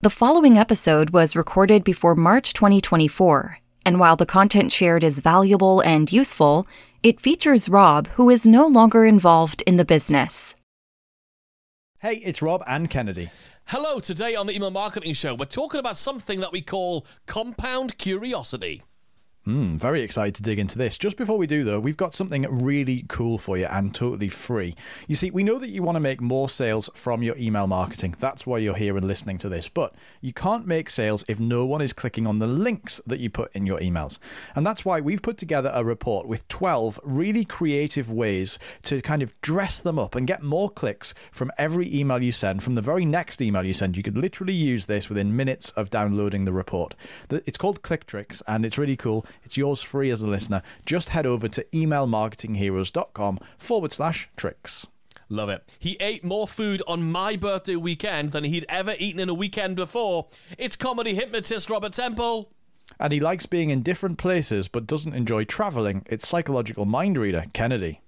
The following episode was recorded before March 2024, and while the content shared is valuable and useful, it features Rob, who is no longer involved in the business. Hey, it's Rob and Kennedy. Hello, today on the Email Marketing Show, we're talking about something that we call compound curiosity. Hmm, very excited to dig into this. Just before we do, though, we've got something really cool for you and totally free. You see, we know that you want to make more sales from your email marketing. That's why you're here and listening to this. But you can't make sales if no one is clicking on the links that you put in your emails. And that's why we've put together a report with 12 really creative ways to kind of dress them up and get more clicks from every email you send. From the very next email you send, you could literally use this within minutes of downloading the report. It's called Click Tricks and it's really cool. It's yours free as a listener. Just head over to emailmarketingheroes.com forward slash tricks. Love it. He ate more food on my birthday weekend than he'd ever eaten in a weekend before. It's comedy hypnotist Robert Temple. And he likes being in different places but doesn't enjoy traveling. It's psychological mind reader Kennedy.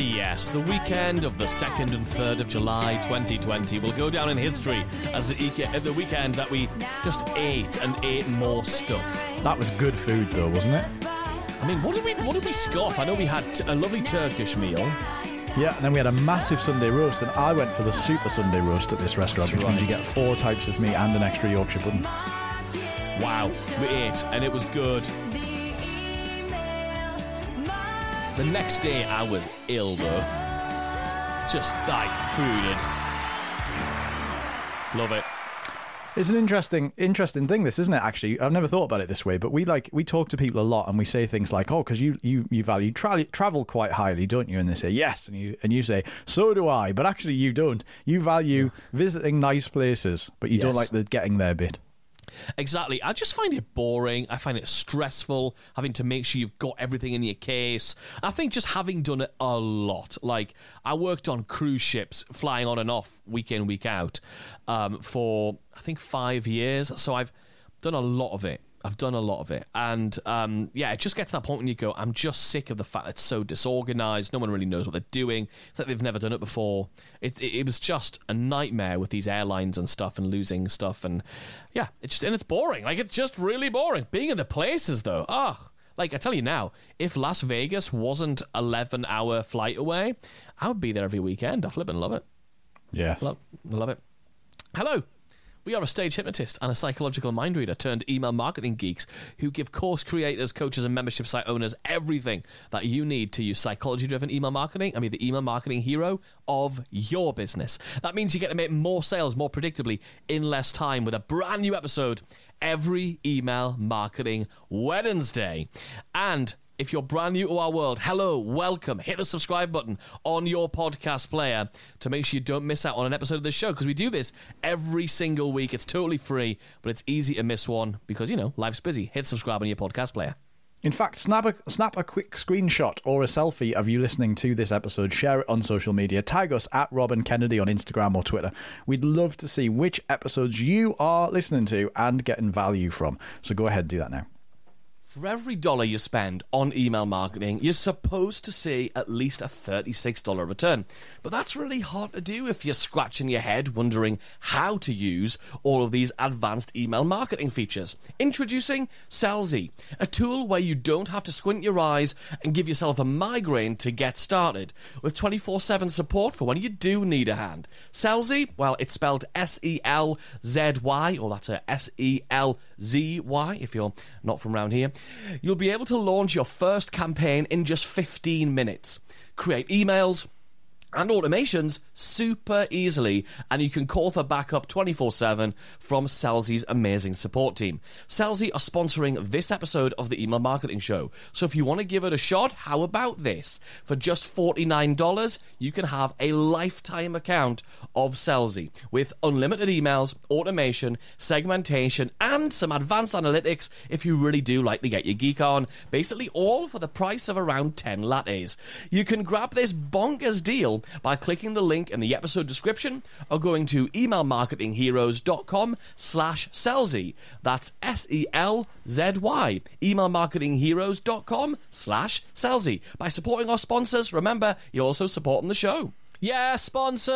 Yes, the weekend of the 2nd and 3rd of July 2020 will go down in history as the, uh, the weekend that we just ate and ate more stuff. That was good food though, wasn't it? I mean, what did we what did we scoff? I know we had t- a lovely Turkish meal. Yeah, and then we had a massive Sunday roast, and I went for the super Sunday roast at this restaurant, That's which means you get four types of meat and an extra Yorkshire pudding. Wow, we ate and it was good. The next day I was ill though. Just like fooded. Love it. It's an interesting, interesting thing. This isn't it? Actually, I've never thought about it this way. But we like we talk to people a lot, and we say things like, "Oh, because you you you value tra- travel quite highly, don't you?" And they say, "Yes," and you and you say, "So do I." But actually, you don't. You value visiting nice places, but you don't like the getting there bit. Exactly. I just find it boring. I find it stressful having to make sure you've got everything in your case. I think just having done it a lot, like I worked on cruise ships, flying on and off week in, week out, um, for I think five years. So I've done a lot of it. I've done a lot of it. And um, yeah, it just gets to that point when you go, I'm just sick of the fact that it's so disorganized. No one really knows what they're doing. It's like they've never done it before. It, it, it was just a nightmare with these airlines and stuff and losing stuff. And yeah, it's just, and it's boring. Like, it's just really boring. Being in the places, though, ah. like, I tell you now, if Las Vegas wasn't 11 hour flight away, I would be there every weekend. I flip and love it. Yes. Love, love it. Hello. We are a stage hypnotist and a psychological mind reader turned email marketing geeks who give course creators, coaches, and membership site owners everything that you need to use psychology driven email marketing and be the email marketing hero of your business. That means you get to make more sales more predictably in less time with a brand new episode every email marketing Wednesday. And if you're brand new to our world, hello, welcome. Hit the subscribe button on your podcast player to make sure you don't miss out on an episode of the show because we do this every single week. It's totally free, but it's easy to miss one because, you know, life's busy. Hit subscribe on your podcast player. In fact, snap a snap a quick screenshot or a selfie of you listening to this episode. Share it on social media. Tag us at Rob and Kennedy on Instagram or Twitter. We'd love to see which episodes you are listening to and getting value from. So go ahead and do that now. For every dollar you spend on email marketing, you're supposed to see at least a $36 return. But that's really hard to do if you're scratching your head wondering how to use all of these advanced email marketing features. Introducing Selzy, a tool where you don't have to squint your eyes and give yourself a migraine to get started, with 24 7 support for when you do need a hand. Selzy, well, it's spelled S E L Z Y, or that's a S E L Z Y if you're not from around here. You'll be able to launch your first campaign in just 15 minutes. Create emails, and automations super easily, and you can call for backup 24 7 from Selzy's amazing support team. Selzy are sponsoring this episode of the Email Marketing Show, so if you want to give it a shot, how about this? For just $49, you can have a lifetime account of Selzy with unlimited emails, automation, segmentation, and some advanced analytics if you really do like to get your geek on. Basically, all for the price of around 10 lattes. You can grab this bonkers deal by clicking the link in the episode description or going to emailmarketingheroes.com slash Selzy. That's S-E-L-Z-Y. Emailmarketingheroes.com slash Selzy. By supporting our sponsors, remember, you're also supporting the show. Yeah, sponsors!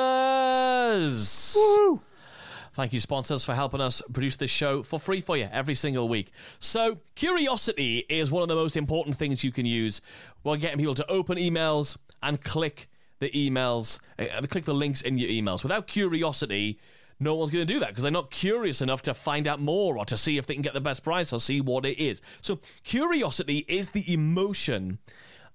Thank you, sponsors, for helping us produce this show for free for you every single week. So, curiosity is one of the most important things you can use while getting people to open emails and click the emails, uh, click the links in your emails. Without curiosity, no one's going to do that because they're not curious enough to find out more or to see if they can get the best price or see what it is. So, curiosity is the emotion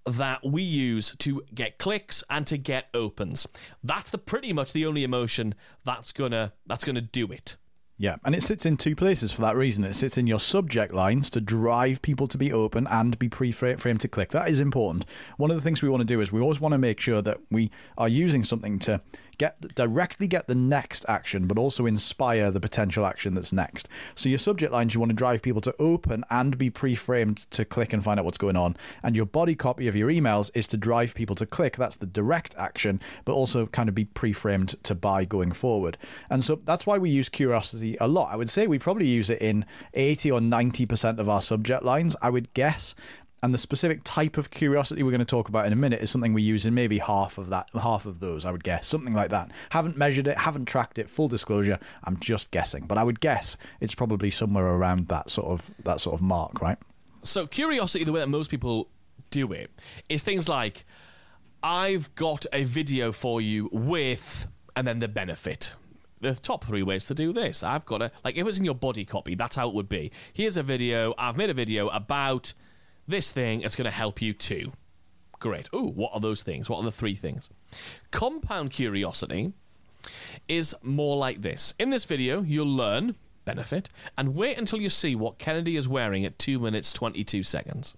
that we use to get clicks and to get opens. That's the pretty much the only emotion that's gonna that's gonna do it. Yeah, and it sits in two places for that reason. It sits in your subject lines to drive people to be open and be pre-framed to click. That is important. One of the things we want to do is we always want to make sure that we are using something to get directly get the next action, but also inspire the potential action that's next. So your subject lines, you want to drive people to open and be pre-framed to click and find out what's going on. And your body copy of your emails is to drive people to click. That's the direct action, but also kind of be pre-framed to buy going forward. And so that's why we use curiosity a lot. I would say we probably use it in 80 or 90% of our subject lines, I would guess. And the specific type of curiosity we're going to talk about in a minute is something we use in maybe half of that, half of those, I would guess, something like that. Haven't measured it, haven't tracked it. Full disclosure, I'm just guessing, but I would guess it's probably somewhere around that sort of that sort of mark, right? So curiosity, the way that most people do it, is things like, I've got a video for you with, and then the benefit. The top three ways to do this. I've got a like if it was in your body copy, that's how it would be. Here's a video. I've made a video about this thing. It's going to help you too. Great. Ooh, what are those things? What are the three things? Compound curiosity is more like this. In this video, you'll learn benefit and wait until you see what Kennedy is wearing at 2 minutes 22 seconds.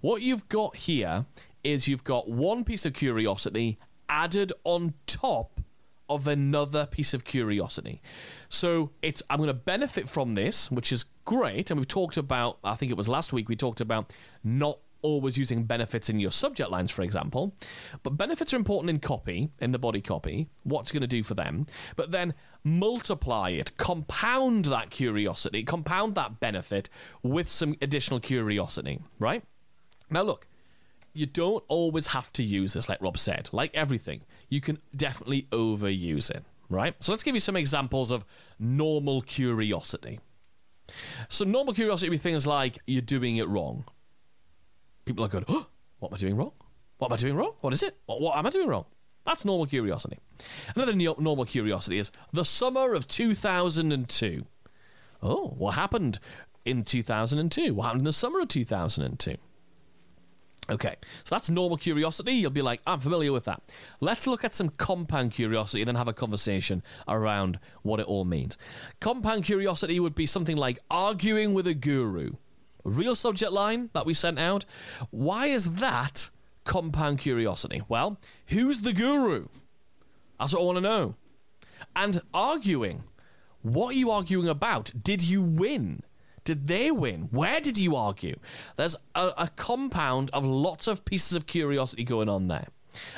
What you've got here is you've got one piece of curiosity added on top of another piece of curiosity. So it's I'm going to benefit from this, which is great. And we've talked about, I think it was last week, we talked about not always using benefits in your subject lines, for example. But benefits are important in copy, in the body copy, what's going to do for them. But then multiply it, compound that curiosity, compound that benefit with some additional curiosity, right? Now, look, you don't always have to use this, like Rob said. Like everything, you can definitely overuse it, right? So let's give you some examples of normal curiosity. So normal curiosity would be things like you're doing it wrong. People are going, oh, what am I doing wrong? What am I doing wrong? What is it? What, what am I doing wrong? That's normal curiosity. Another normal curiosity is the summer of 2002. Oh, what happened in 2002? What happened in the summer of 2002? Okay, so that's normal curiosity. You'll be like, I'm familiar with that. Let's look at some compound curiosity and then have a conversation around what it all means. Compound curiosity would be something like arguing with a guru. Real subject line that we sent out. Why is that compound curiosity? Well, who's the guru? That's what I want to know. And arguing. What are you arguing about? Did you win? Did they win? Where did you argue? There's a, a, compound of lots of pieces of curiosity going on there.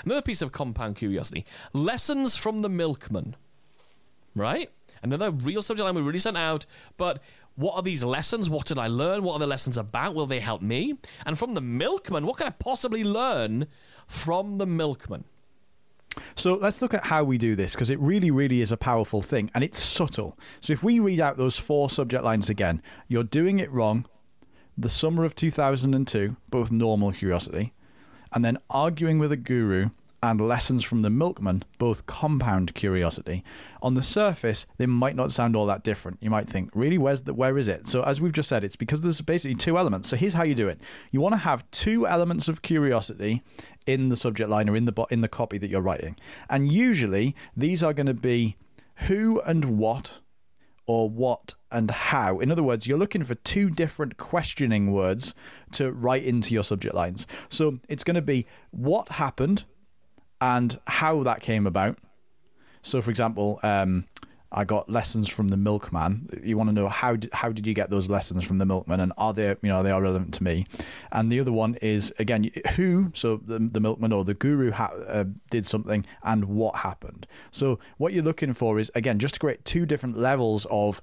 Another piece of compound curiosity lessons from the milkman. Right? Another real subject line we really sent out. But what are these lessons? What did I learn? What are the lessons about? Will they help me? And from the milkman, what can I possibly learn from the milkman? So let's look at how we do this because it really, really is a powerful thing and it's subtle. So if we read out those four subject lines again, you're doing it wrong, the summer of 2002, both normal curiosity, and then arguing with a guru and lessons from the milkman, both compound curiosity. On the surface, they might not sound all that different. You might think, really, where's the, where is it? So as we've just said, it's because there's basically two elements. So here's how you do it: you want to have two elements of curiosity in the subject line or in the in the copy that you're writing, and usually these are going to be who and what or what and how. In other words, you're looking for two different questioning words to write into your subject lines. So it's going to be what happened and how that came about. So, for example, um, I got lessons from the milkman. You want to know how did, how did you get those lessons from the milkman, and are they you know are they relevant to me? And the other one is again who. So the, the milkman or the guru ha- uh, did something, and what happened. So what you're looking for is again just to create two different levels of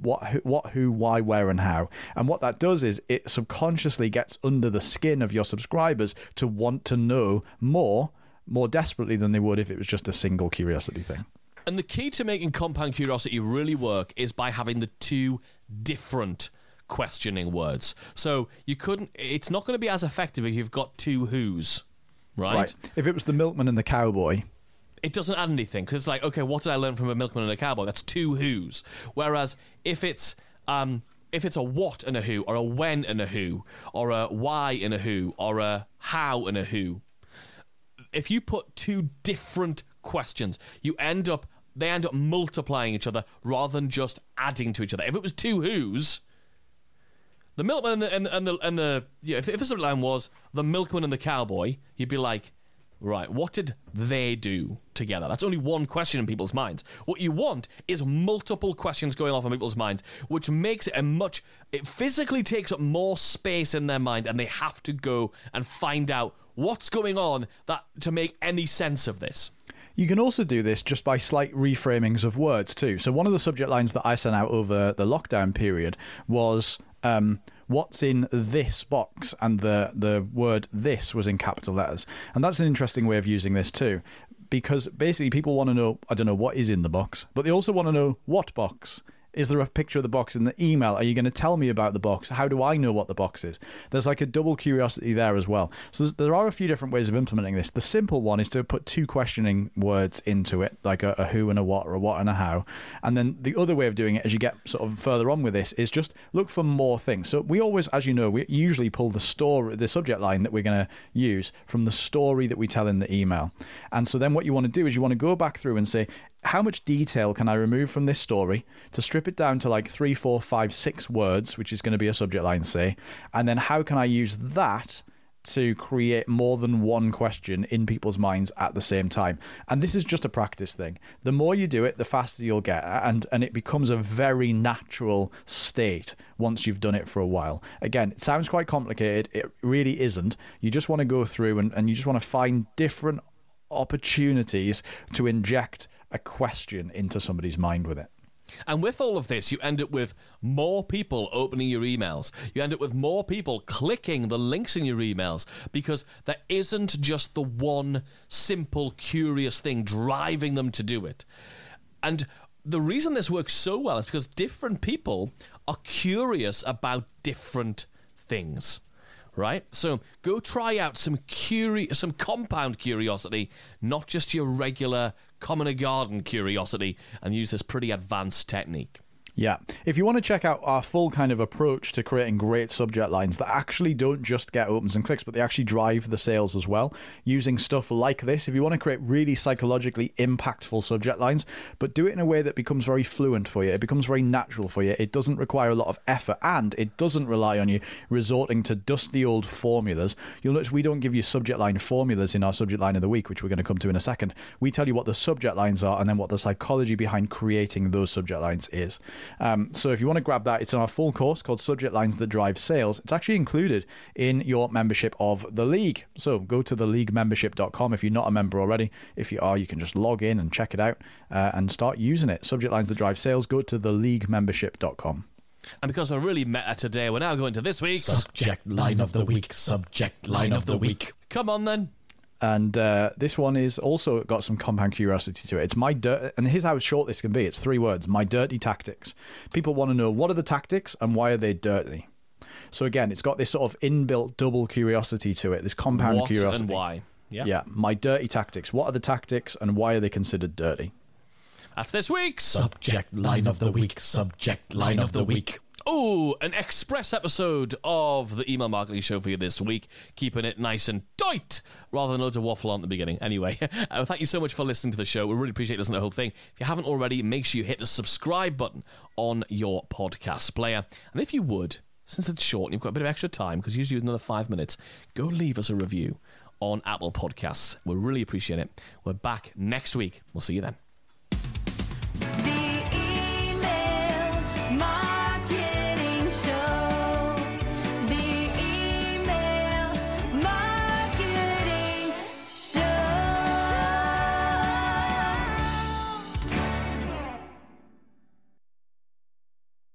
what who, what who why where and how and what that does is it subconsciously gets under the skin of your subscribers to want to know more more desperately than they would if it was just a single curiosity thing And the key to making compound curiosity really work is by having the two different questioning words. So you couldn't. It's not going to be as effective if you've got two who's, right? if it was the milkman and the cowboy It doesn't add anything because it's like, okay, what did I learn from a milkman and a cowboy? That's two who's. Whereas if it's um, if it's a what and a who, or a when and a who, or a why and a who, or a how and a who, if you put two different questions, you end up they end up multiplying each other rather than just adding to each other. If it was two who's, the milkman and the and, and the and the yeah, if, if the subline was the milkman and the cowboy, you'd be like, right, what did they do together? That's only one question in people's minds. What you want is multiple questions going off in people's minds, which makes it a much it physically takes up more space in their mind, and they have to go and find out what's going on that to make any sense of this. You can also do this just by slight reframings of words too. So one of the subject lines that I sent out over the lockdown period was um, "What's in this box?" and the the word "this" was in capital letters, and that's an interesting way of using this too, because basically people want to know I don't know what is in the box, but they also want to know what box. Is there a picture of the box in the email? Are you going to tell me about the box? How do I know what the box is? There's like a double curiosity there as well. So there are a few different ways of implementing this. The simple one is to put two questioning words into it, like a, a who and a what, or a what and a how. And then the other way of doing it, as you get sort of further on with this, is just look for more things. So we always, as you know, we usually pull the story, the subject line that we're going to use from the story that we tell in the email. And so then what you want to do is you want to go back through and say, how much detail can I remove from this story to strip it down to like three, four, five, six words, which is going to be a subject line, say, and then how can I use that to create more than one question in people's minds at the same time. And this is just a practice thing. The more you do it, the faster you'll get, and and it becomes a very natural state once you've done it for a while. Again, it sounds quite complicated. It really isn't. You just want to go through and, and you just want to find different opportunities to inject a question into somebody's mind with it. And with all of this, you end up with more people opening your emails. You end up with more people clicking the links in your emails because there isn't just the one simple, curious thing driving them to do it. And the reason this works so well is because different people are curious about different things. Right? So go try out some curi- some compound curiosity, not just your regular common a garden curiosity, and use this pretty advanced technique. Yeah. If you want to check out our full kind of approach to creating great subject lines that actually don't just get opens and clicks, but they actually drive the sales as well, using stuff like this, if you want to create really psychologically impactful subject lines, but do it in a way that becomes very fluent for you, it becomes very natural for you, it doesn't require a lot of effort, and it doesn't rely on you resorting to dusty old formulas. You'll notice we don't give you subject line formulas in our subject line of the week, which we're going to come to in a second. We tell you what the subject lines are and then what the psychology behind creating those subject lines is. Um, so if you want to grab that, it's in our full course called Subject Lines That Drive Sales. It's actually included in your membership of the league. So go to theleaguemembership.com if you're not a member already. If you are, you can just log in and check it out uh, and start using it. Subject Lines That Drive Sales, go to theleaguemembership.com. And because we're really meta today, we're now going to this week's. Subject line of the week. Subject line of the week. Come on then. And uh, this one is also got some compound curiosity to it. It's my dirt, and here's how short this can be. It's three words: my dirty tactics. People want to know what are the tactics and why are they dirty. So again, it's got this sort of inbuilt double curiosity to it. This compound what curiosity. and why? Yeah. Yeah, my dirty tactics. What are the tactics and why are they considered dirty? That's this week's. Subject line of the week. Subject line of the week. Oh, an express episode of the Email Marketing Show for you this week, keeping it nice and tight rather than loads of waffle on at the beginning. Anyway, uh, thank you so much for listening to the show. We really appreciate listening to the whole thing. If you haven't already, make sure you hit the subscribe button on your podcast player. And if you would, since it's short and you've got a bit of extra time, because usually it's another five minutes, go leave us a review on Apple Podcasts. We really appreciate it. We're back next week. We'll see you then. The